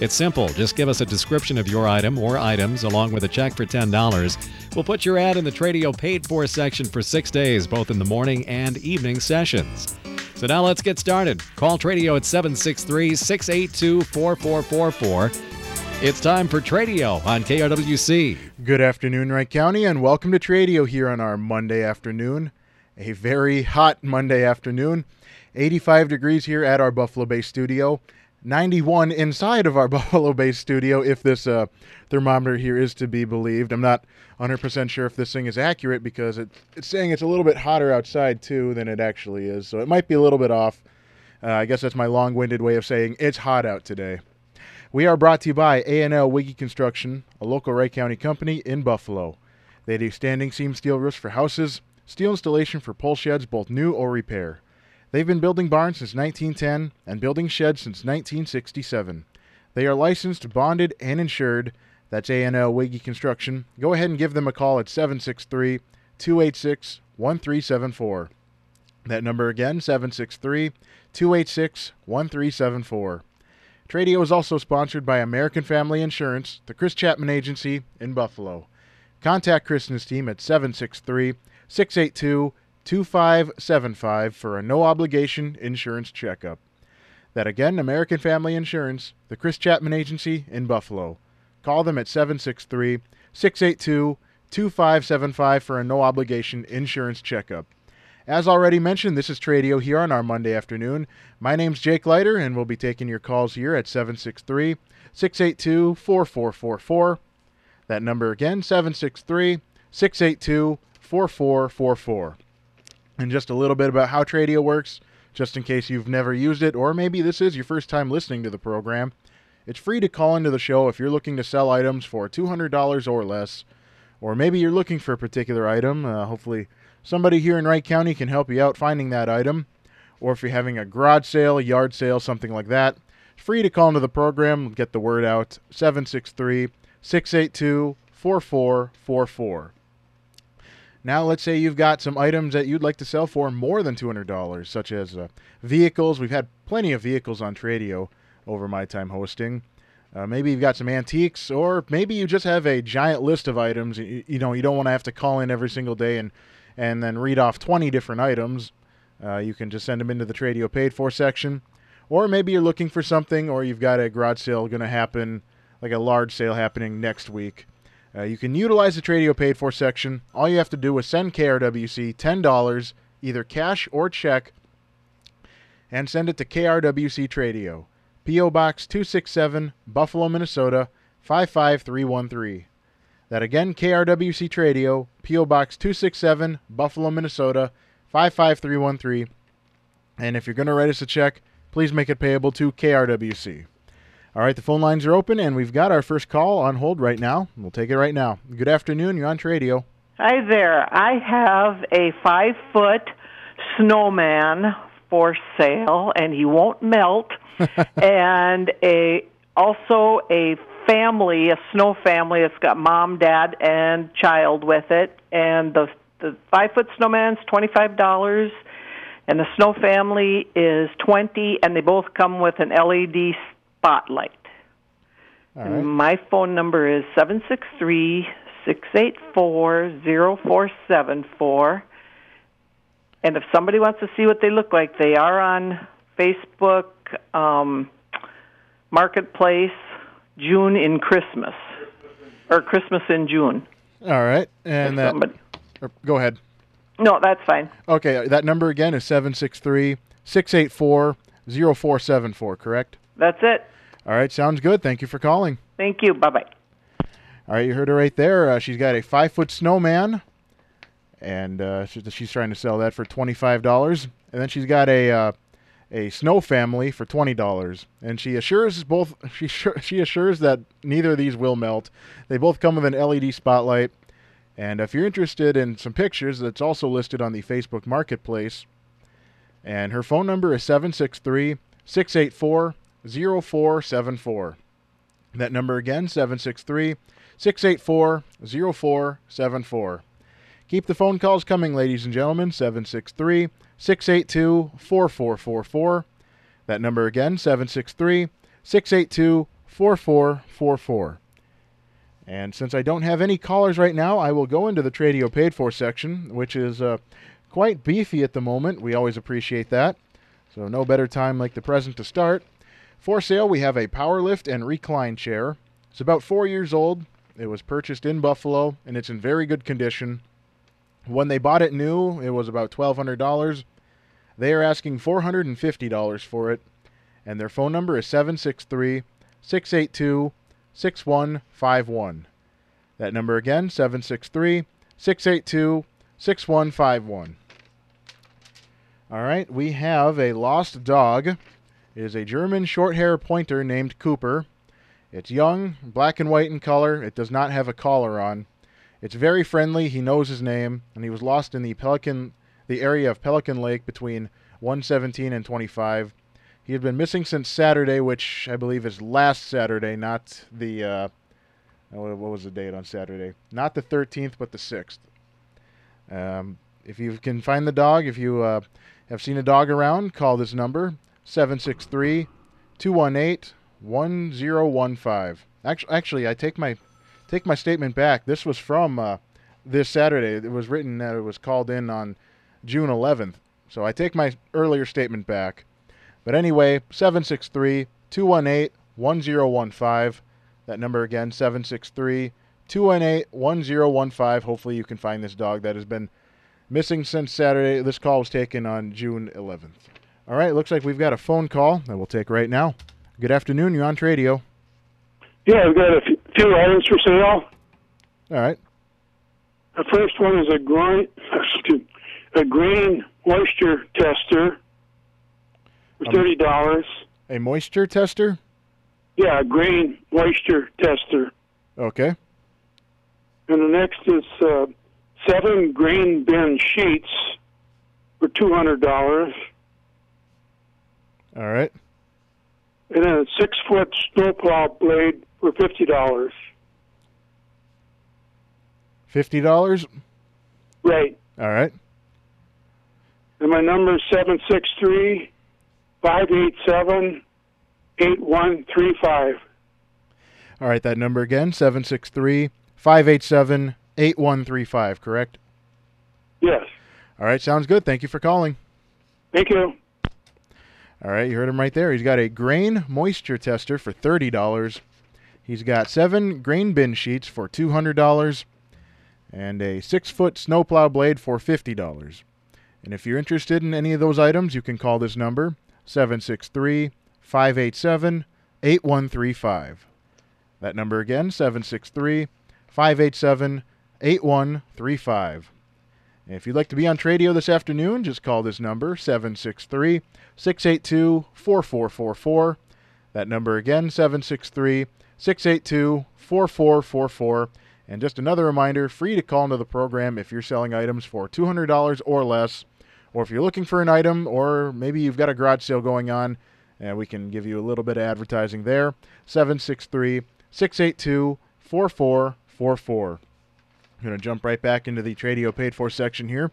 It's simple. Just give us a description of your item or items along with a check for $10. We'll put your ad in the Tradio paid for section for six days, both in the morning and evening sessions. So now let's get started. Call Tradio at 763 682 4444. It's time for Tradio on KRWC. Good afternoon, Wright County, and welcome to Tradio here on our Monday afternoon. A very hot Monday afternoon. 85 degrees here at our Buffalo Bay studio. 91 inside of our Buffalo Bay studio, if this uh, thermometer here is to be believed. I'm not 100% sure if this thing is accurate because it, it's saying it's a little bit hotter outside too than it actually is. So it might be a little bit off. Uh, I guess that's my long winded way of saying it's hot out today. We are brought to you by A&L Wiggy Construction, a local Wright County company in Buffalo. They do standing seam steel roofs for houses, steel installation for pole sheds, both new or repair. They've been building barns since 1910 and building sheds since 1967. They are licensed, bonded, and insured. That's A&L Wiggy Construction. Go ahead and give them a call at 763 286 1374. That number again, 763 286 1374. Tradio is also sponsored by American Family Insurance, the Chris Chapman Agency in Buffalo. Contact Chris and his team at 763 682 2575 for a no obligation insurance checkup. That again, American Family Insurance, the Chris Chapman Agency in Buffalo. Call them at 763 682 2575 for a no obligation insurance checkup. As already mentioned, this is Tradio here on our Monday afternoon. My name's Jake Leiter, and we'll be taking your calls here at 763 682 4444. That number again, 763 682 4444. And just a little bit about how Tradio works, just in case you've never used it, or maybe this is your first time listening to the program. It's free to call into the show if you're looking to sell items for $200 or less, or maybe you're looking for a particular item. Uh, hopefully, somebody here in Wright County can help you out finding that item. Or if you're having a garage sale, a yard sale, something like that, it's free to call into the program, get the word out. 763 682 4444. Now, let's say you've got some items that you'd like to sell for more than $200, such as uh, vehicles. We've had plenty of vehicles on Tradio over my time hosting. Uh, maybe you've got some antiques, or maybe you just have a giant list of items. You, you know, you don't want to have to call in every single day and, and then read off 20 different items. Uh, you can just send them into the Tradio paid for section. Or maybe you're looking for something, or you've got a garage sale going to happen, like a large sale happening next week. Uh, you can utilize the Tradio paid for section. All you have to do is send KRWC $10, either cash or check, and send it to KRWC Tradio, P.O. Box 267, Buffalo, Minnesota 55313. That again, KRWC Tradio, P.O. Box 267, Buffalo, Minnesota 55313. And if you're going to write us a check, please make it payable to KRWC. All right, the phone lines are open, and we've got our first call on hold right now. We'll take it right now. Good afternoon. You're on Tradio. Hi there. I have a five foot snowman for sale, and he won't melt, and a also a family, a snow family. It's got mom, dad, and child with it, and the the five foot snowman's twenty five dollars, and the snow family is twenty, and they both come with an LED spotlight. All right. my phone number is seven six three six eight four zero four seven four. And if somebody wants to see what they look like, they are on Facebook um, Marketplace June in Christmas or Christmas in June. All right. And that. somebody- go ahead. no, that's fine. Okay, that number again is 763 684 0474, correct? That's it. All right, sounds good. Thank you for calling. Thank you. Bye bye. All right, you heard her right there. Uh, she's got a five foot snowman, and uh, she's trying to sell that for $25. And then she's got a uh, a snow family for twenty dollars, and she assures both she she assures that neither of these will melt. They both come with an LED spotlight, and if you're interested in some pictures, that's also listed on the Facebook Marketplace. And her phone number is 763 684 0474. That number again, 763 684 0474. Keep the phone calls coming, ladies and gentlemen, 763 682 4444. That number again, 763 682 4444. And since I don't have any callers right now, I will go into the Tradio Paid For section, which is uh, quite beefy at the moment. We always appreciate that. So, no better time like the present to start. For sale, we have a power lift and recline chair. It's about four years old. It was purchased in Buffalo, and it's in very good condition. When they bought it new, it was about $1,200. They are asking $450 for it, and their phone number is 763 682 6151. That number again, 763 682 6151. All right, we have a lost dog. Is a German short hair pointer named Cooper. It's young, black and white in color. It does not have a collar on. It's very friendly. He knows his name, and he was lost in the Pelican, the area of Pelican Lake between 117 and 25. He had been missing since Saturday, which I believe is last Saturday, not the. Uh, what was the date on Saturday? Not the 13th, but the 6th. Um, if you can find the dog, if you uh, have seen a dog around, call this number 763 218 1015. Actually, actually, I take my take my statement back. This was from uh, this Saturday. It was written that it was called in on June 11th. So I take my earlier statement back. But anyway, 763 218 1015. That number again, 763 218 1015. Hopefully, you can find this dog that has been missing since Saturday. This call was taken on June 11th. All right, looks like we've got a phone call that we'll take right now. Good afternoon. You're on Tradio. Yeah, I've got a few items for sale. All right. The first one is a grain, a grain moisture tester for Um, thirty dollars. A moisture tester? Yeah, a grain moisture tester. Okay. And the next is uh, seven grain bin sheets for two hundred dollars, All right. and then a six foot snowplow blade for fifty dollars. $50? Right. All right. And my number is seven six three five eight seven eight one three five. All right, that number again, 763 587 8135, correct? Yes. All right, sounds good. Thank you for calling. Thank you. All right, you heard him right there. He's got a grain moisture tester for $30. He's got seven grain bin sheets for $200 and a six foot snowplow blade for $50. And if you're interested in any of those items, you can call this number 763 587 8135. That number again, 763 587 8135. If you'd like to be on Tradio this afternoon, just call this number, 763 682 4444. That number again, 763 682 4444. And just another reminder free to call into the program if you're selling items for $200 or less, or if you're looking for an item, or maybe you've got a garage sale going on, and we can give you a little bit of advertising there. 763 682 4444. I'm going to jump right back into the Tradio paid for section here.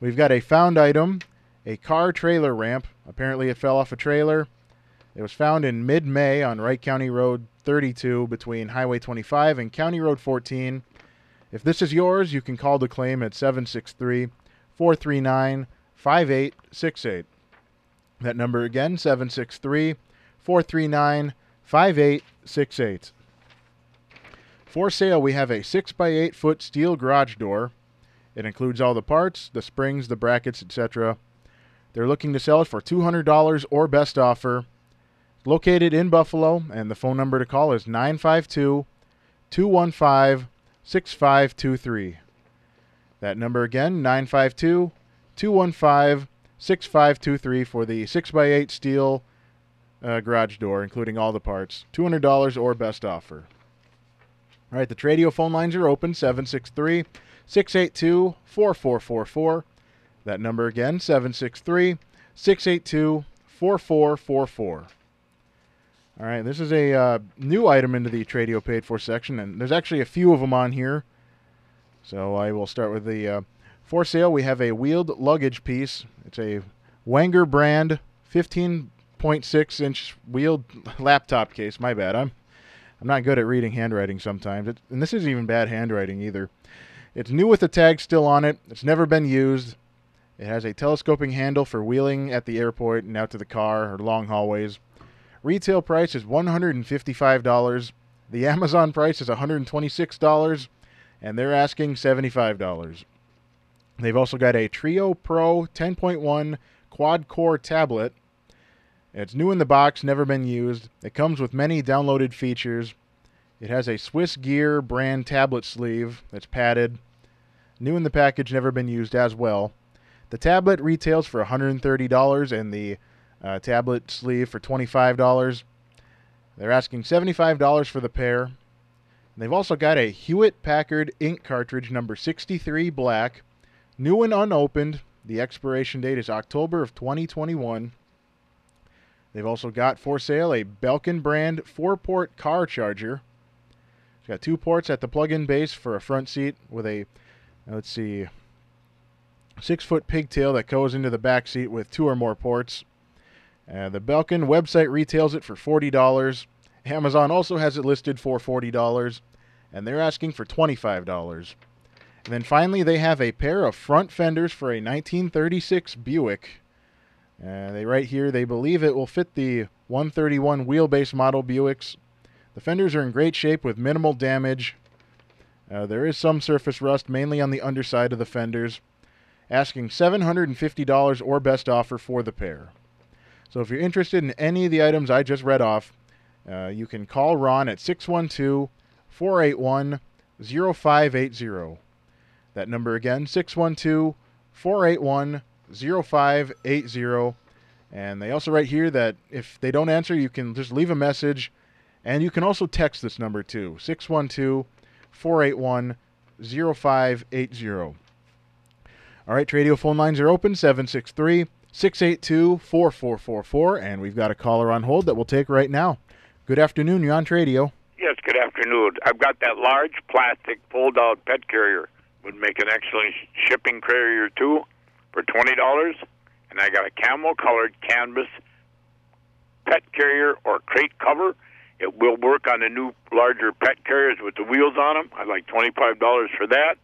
We've got a found item, a car trailer ramp. Apparently, it fell off a trailer. It was found in mid May on Wright County Road 32 between Highway 25 and County Road 14. If this is yours, you can call the claim at 763 439 5868. That number again, 763 439 5868. For sale, we have a 6x8 foot steel garage door. It includes all the parts, the springs, the brackets, etc. They're looking to sell it for $200 or best offer. Located in Buffalo, and the phone number to call is 952 215 6523. That number again, 952 215 6523 for the 6x8 steel uh, garage door, including all the parts. $200 or best offer. All right, the Tradio phone lines are open 763 682 4444. That number again 763 682 4444. All right, this is a uh, new item into the Tradio paid for section, and there's actually a few of them on here. So I will start with the uh, for sale. We have a wheeled luggage piece. It's a Wenger brand 15.6 inch wheeled laptop case. My bad. I'm I'm not good at reading handwriting sometimes, and this isn't even bad handwriting either. It's new with the tag still on it. It's never been used. It has a telescoping handle for wheeling at the airport and out to the car or long hallways. Retail price is $155. The Amazon price is $126, and they're asking $75. They've also got a Trio Pro 10.1 quad core tablet. It's new in the box, never been used. It comes with many downloaded features. It has a Swiss Gear brand tablet sleeve that's padded. New in the package, never been used as well. The tablet retails for $130 and the uh, tablet sleeve for $25. They're asking $75 for the pair. They've also got a Hewitt Packard ink cartridge number 63 black, new and unopened. The expiration date is October of 2021. They've also got for sale a Belkin brand four port car charger. It's got two ports at the plug in base for a front seat with a, let's see, six foot pigtail that goes into the back seat with two or more ports. Uh, the Belkin website retails it for $40. Amazon also has it listed for $40, and they're asking for $25. And then finally, they have a pair of front fenders for a 1936 Buick. Uh, they write here they believe it will fit the 131 wheelbase model Buicks. The fenders are in great shape with minimal damage. Uh, there is some surface rust, mainly on the underside of the fenders. Asking $750 or best offer for the pair. So if you're interested in any of the items I just read off, uh, you can call Ron at 612 481 0580. That number again, 612 481 0580. And they also write here that if they don't answer, you can just leave a message. And you can also text this number too, 612 481 0580. All right, Tradio phone lines are open, 763 682 4444. And we've got a caller on hold that we'll take right now. Good afternoon, you're on Tradio. Yes, good afternoon. I've got that large plastic fold out pet carrier. Would make an excellent shipping carrier too for twenty dollars. And I got a camel colored canvas pet carrier or crate cover. It will work on the new larger pet carriers with the wheels on them. I'd like twenty five dollars for that.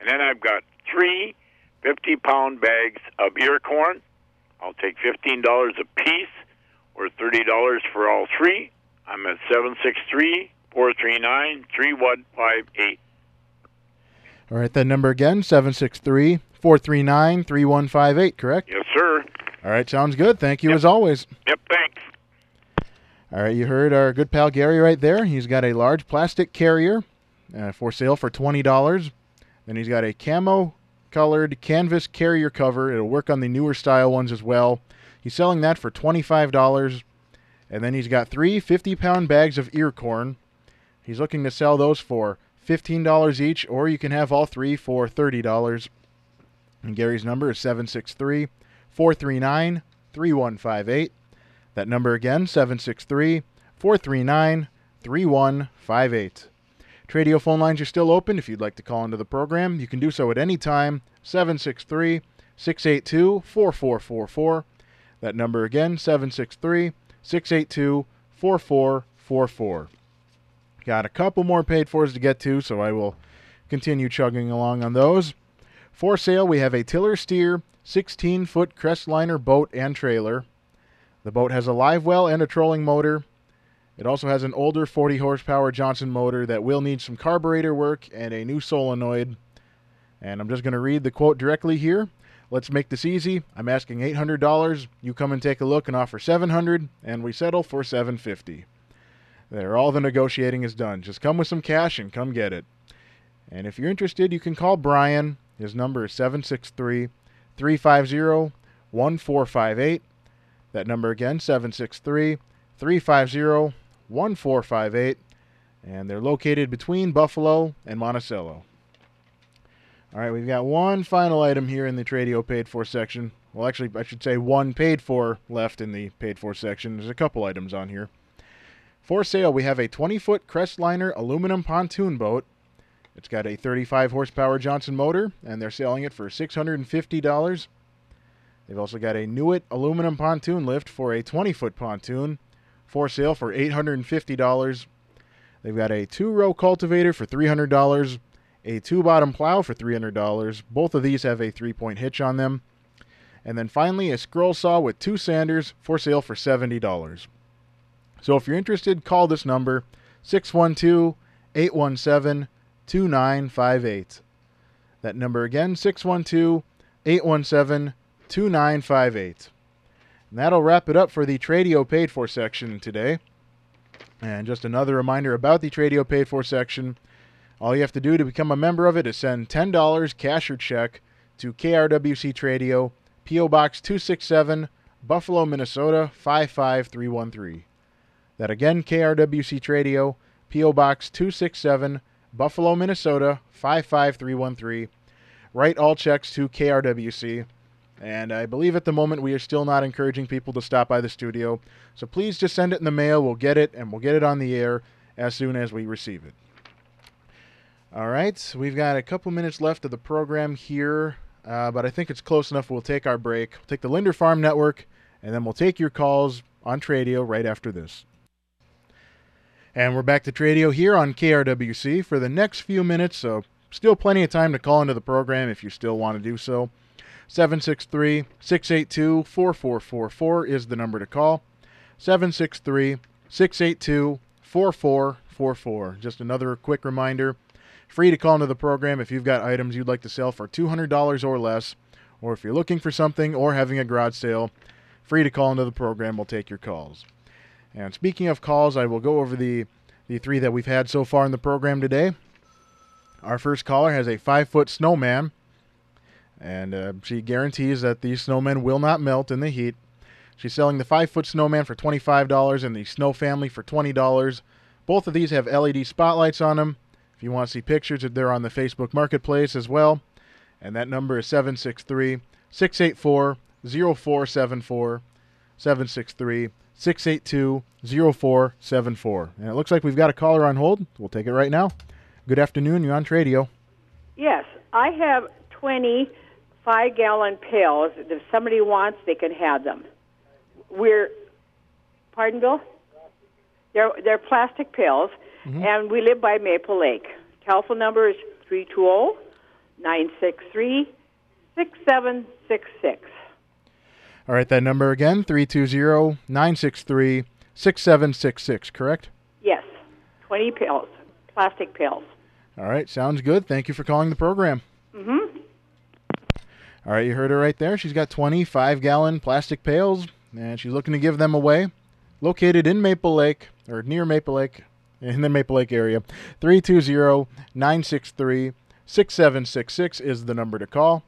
And then I've got three 50 pound bags of ear corn. I'll take $15 a piece or $30 for all three. I'm at 763 439 3158. All right, that number again, 763 439 3158, correct? Yes, sir. All right, sounds good. Thank you as always. Yep, thanks. All right, you heard our good pal Gary right there. He's got a large plastic carrier uh, for sale for $20. Then he's got a camo colored canvas carrier cover. It'll work on the newer style ones as well. He's selling that for $25. And then he's got three 50 pound bags of ear corn. He's looking to sell those for $15 each, or you can have all three for $30. And Gary's number is 763 439 3158. That number again, 763 439 3158. Tradio phone lines are still open. If you'd like to call into the program, you can do so at any time, 763 682 4444. That number again, 763 682 4444. Got a couple more paid fors to get to, so I will continue chugging along on those. For sale, we have a tiller steer 16 foot Crestliner boat and trailer. The boat has a live well and a trolling motor. It also has an older 40 horsepower Johnson motor that will need some carburetor work and a new solenoid. And I'm just going to read the quote directly here. Let's make this easy. I'm asking $800. You come and take a look and offer 700 and we settle for 750. There, all the negotiating is done. Just come with some cash and come get it. And if you're interested, you can call Brian. His number is 763 350 1458. That number again, 763 350 1458. And they're located between Buffalo and Monticello. All right, we've got one final item here in the Tradio paid for section. Well, actually, I should say one paid for left in the paid for section. There's a couple items on here. For sale, we have a 20 foot Crestliner aluminum pontoon boat. It's got a 35 horsepower Johnson motor, and they're selling it for $650. They've also got a Newitt aluminum pontoon lift for a 20 foot pontoon for sale for $850. They've got a two row cultivator for $300, a two bottom plow for $300. Both of these have a three point hitch on them. And then finally, a scroll saw with two sanders for sale for $70. So if you're interested, call this number 612 817 2958. That number again, 612 817 2958. And that'll wrap it up for the Tradio paid for section today. And just another reminder about the Tradio paid for section. All you have to do to become a member of it is send $10 cash or check to KRWC Tradio, P.O. Box 267, Buffalo, Minnesota 55313. That again, KRWC Tradio, P.O. Box 267, Buffalo, Minnesota 55313. Write all checks to KRWC. And I believe at the moment we are still not encouraging people to stop by the studio. So please just send it in the mail. We'll get it and we'll get it on the air as soon as we receive it. All right, we've got a couple minutes left of the program here, uh, but I think it's close enough. We'll take our break, we'll take the Linder Farm Network, and then we'll take your calls on Tradio right after this. And we're back to Tradio here on KRWC for the next few minutes, so still plenty of time to call into the program if you still want to do so. 763 682 4444 is the number to call. 763 682 4444. Just another quick reminder free to call into the program if you've got items you'd like to sell for $200 or less, or if you're looking for something or having a garage sale. Free to call into the program. We'll take your calls. And speaking of calls, I will go over the, the three that we've had so far in the program today. Our first caller has a five foot snowman and uh, she guarantees that these snowmen will not melt in the heat. She's selling the five foot snowman for $25 and the snow family for $20. Both of these have LED spotlights on them. If you want to see pictures, they're on the Facebook Marketplace as well. And that number is 763 684 0474. 763 682 0474. And it looks like we've got a caller on hold. We'll take it right now. Good afternoon. You're on Tradio. Yes, I have 20 five gallon pails. If somebody wants, they can have them. We're, pardon, Bill? They're, they're plastic pails, Mm-hmm. and we live by Maple Lake. Telephone number is 320 963 6766. All right, that number again 320 963 6766, correct? Yes, 20 pails, plastic pails. All right, sounds good. Thank you for calling the program. Mm-hmm. All right, you heard her right there. She's got 25 gallon plastic pails, and she's looking to give them away. Located in Maple Lake, or near Maple Lake, in the Maple Lake area. 320 963 6766 is the number to call.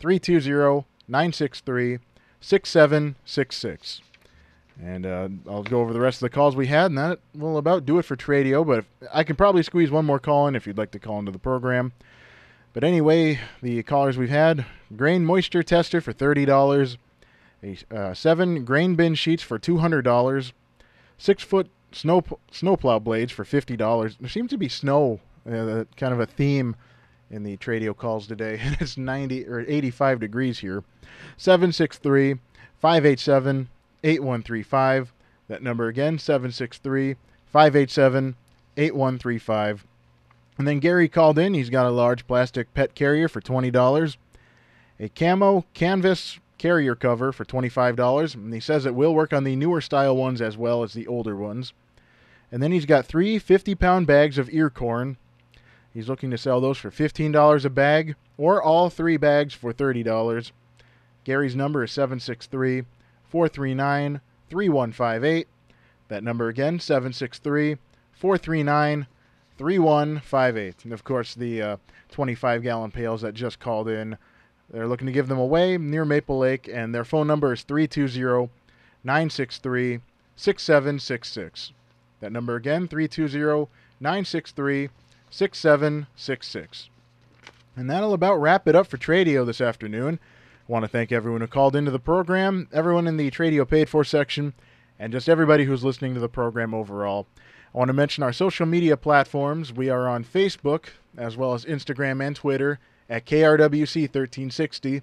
320 963 6766. And uh, I'll go over the rest of the calls we had, and that will about do it for Tradio. But if, I can probably squeeze one more call in if you'd like to call into the program. But anyway, the callers we've had grain moisture tester for $30, a uh, seven grain bin sheets for $200, six foot snow snowplow blades for $50. There seems to be snow, uh, kind of a theme in the Tradio calls today. it's 90 or 85 degrees here. 763 587 8135. That number again, 763 587 8135. And then Gary called in. He's got a large plastic pet carrier for $20, a camo canvas carrier cover for $25, and he says it will work on the newer style ones as well as the older ones. And then he's got three 50 pound bags of ear corn. He's looking to sell those for $15 a bag or all three bags for $30. Gary's number is 763 439 3158. That number again, 763 439 3158. And of course, the uh, 25 gallon pails that just called in They're looking to give them away near Maple Lake, and their phone number is 320 963 6766. That number again, 320 963 6766. And that'll about wrap it up for Tradio this afternoon. I want to thank everyone who called into the program, everyone in the Tradio paid for section, and just everybody who's listening to the program overall. I want to mention our social media platforms. We are on Facebook as well as Instagram and Twitter at KRWC1360.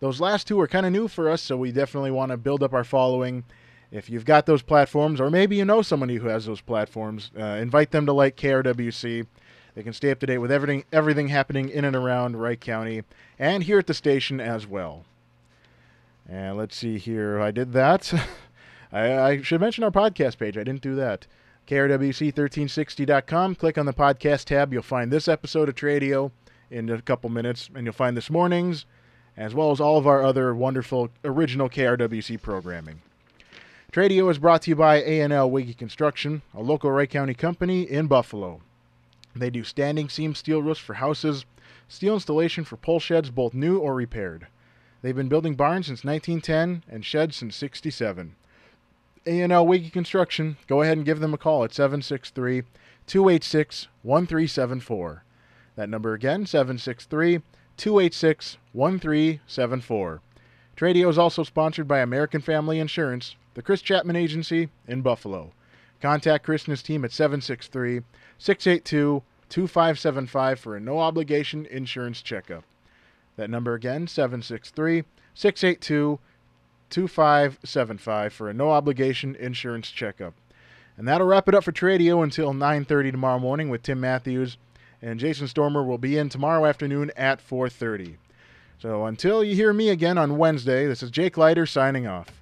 Those last two are kind of new for us, so we definitely want to build up our following. If you've got those platforms, or maybe you know somebody who has those platforms, uh, invite them to like KRWC. They can stay up to date with everything everything happening in and around Wright County and here at the station as well. And let's see here. I did that. I, I should mention our podcast page. I didn't do that. KRWC1360.com. Click on the podcast tab. You'll find this episode of Tradio in a couple minutes, and you'll find this morning's, as well as all of our other wonderful original KRWC programming. Tradio is brought to you by A&L Wiggy Construction, a local Wright County company in Buffalo. They do standing seam steel roofs for houses, steel installation for pole sheds, both new or repaired. They've been building barns since 1910 and sheds since 67. A&L Wiggy Construction, go ahead and give them a call at 763 286 1374. That number again, 763 286 1374. Tradio is also sponsored by American Family Insurance, the Chris Chapman Agency in Buffalo. Contact Chris and his team at 763 682 2575 for a no obligation insurance checkup. That number again, 763 682 2575 for a no obligation insurance checkup. And that'll wrap it up for Tradio until 9:30 tomorrow morning with Tim Matthews and Jason Stormer will be in tomorrow afternoon at 4:30. So until you hear me again on Wednesday, this is Jake Leiter signing off.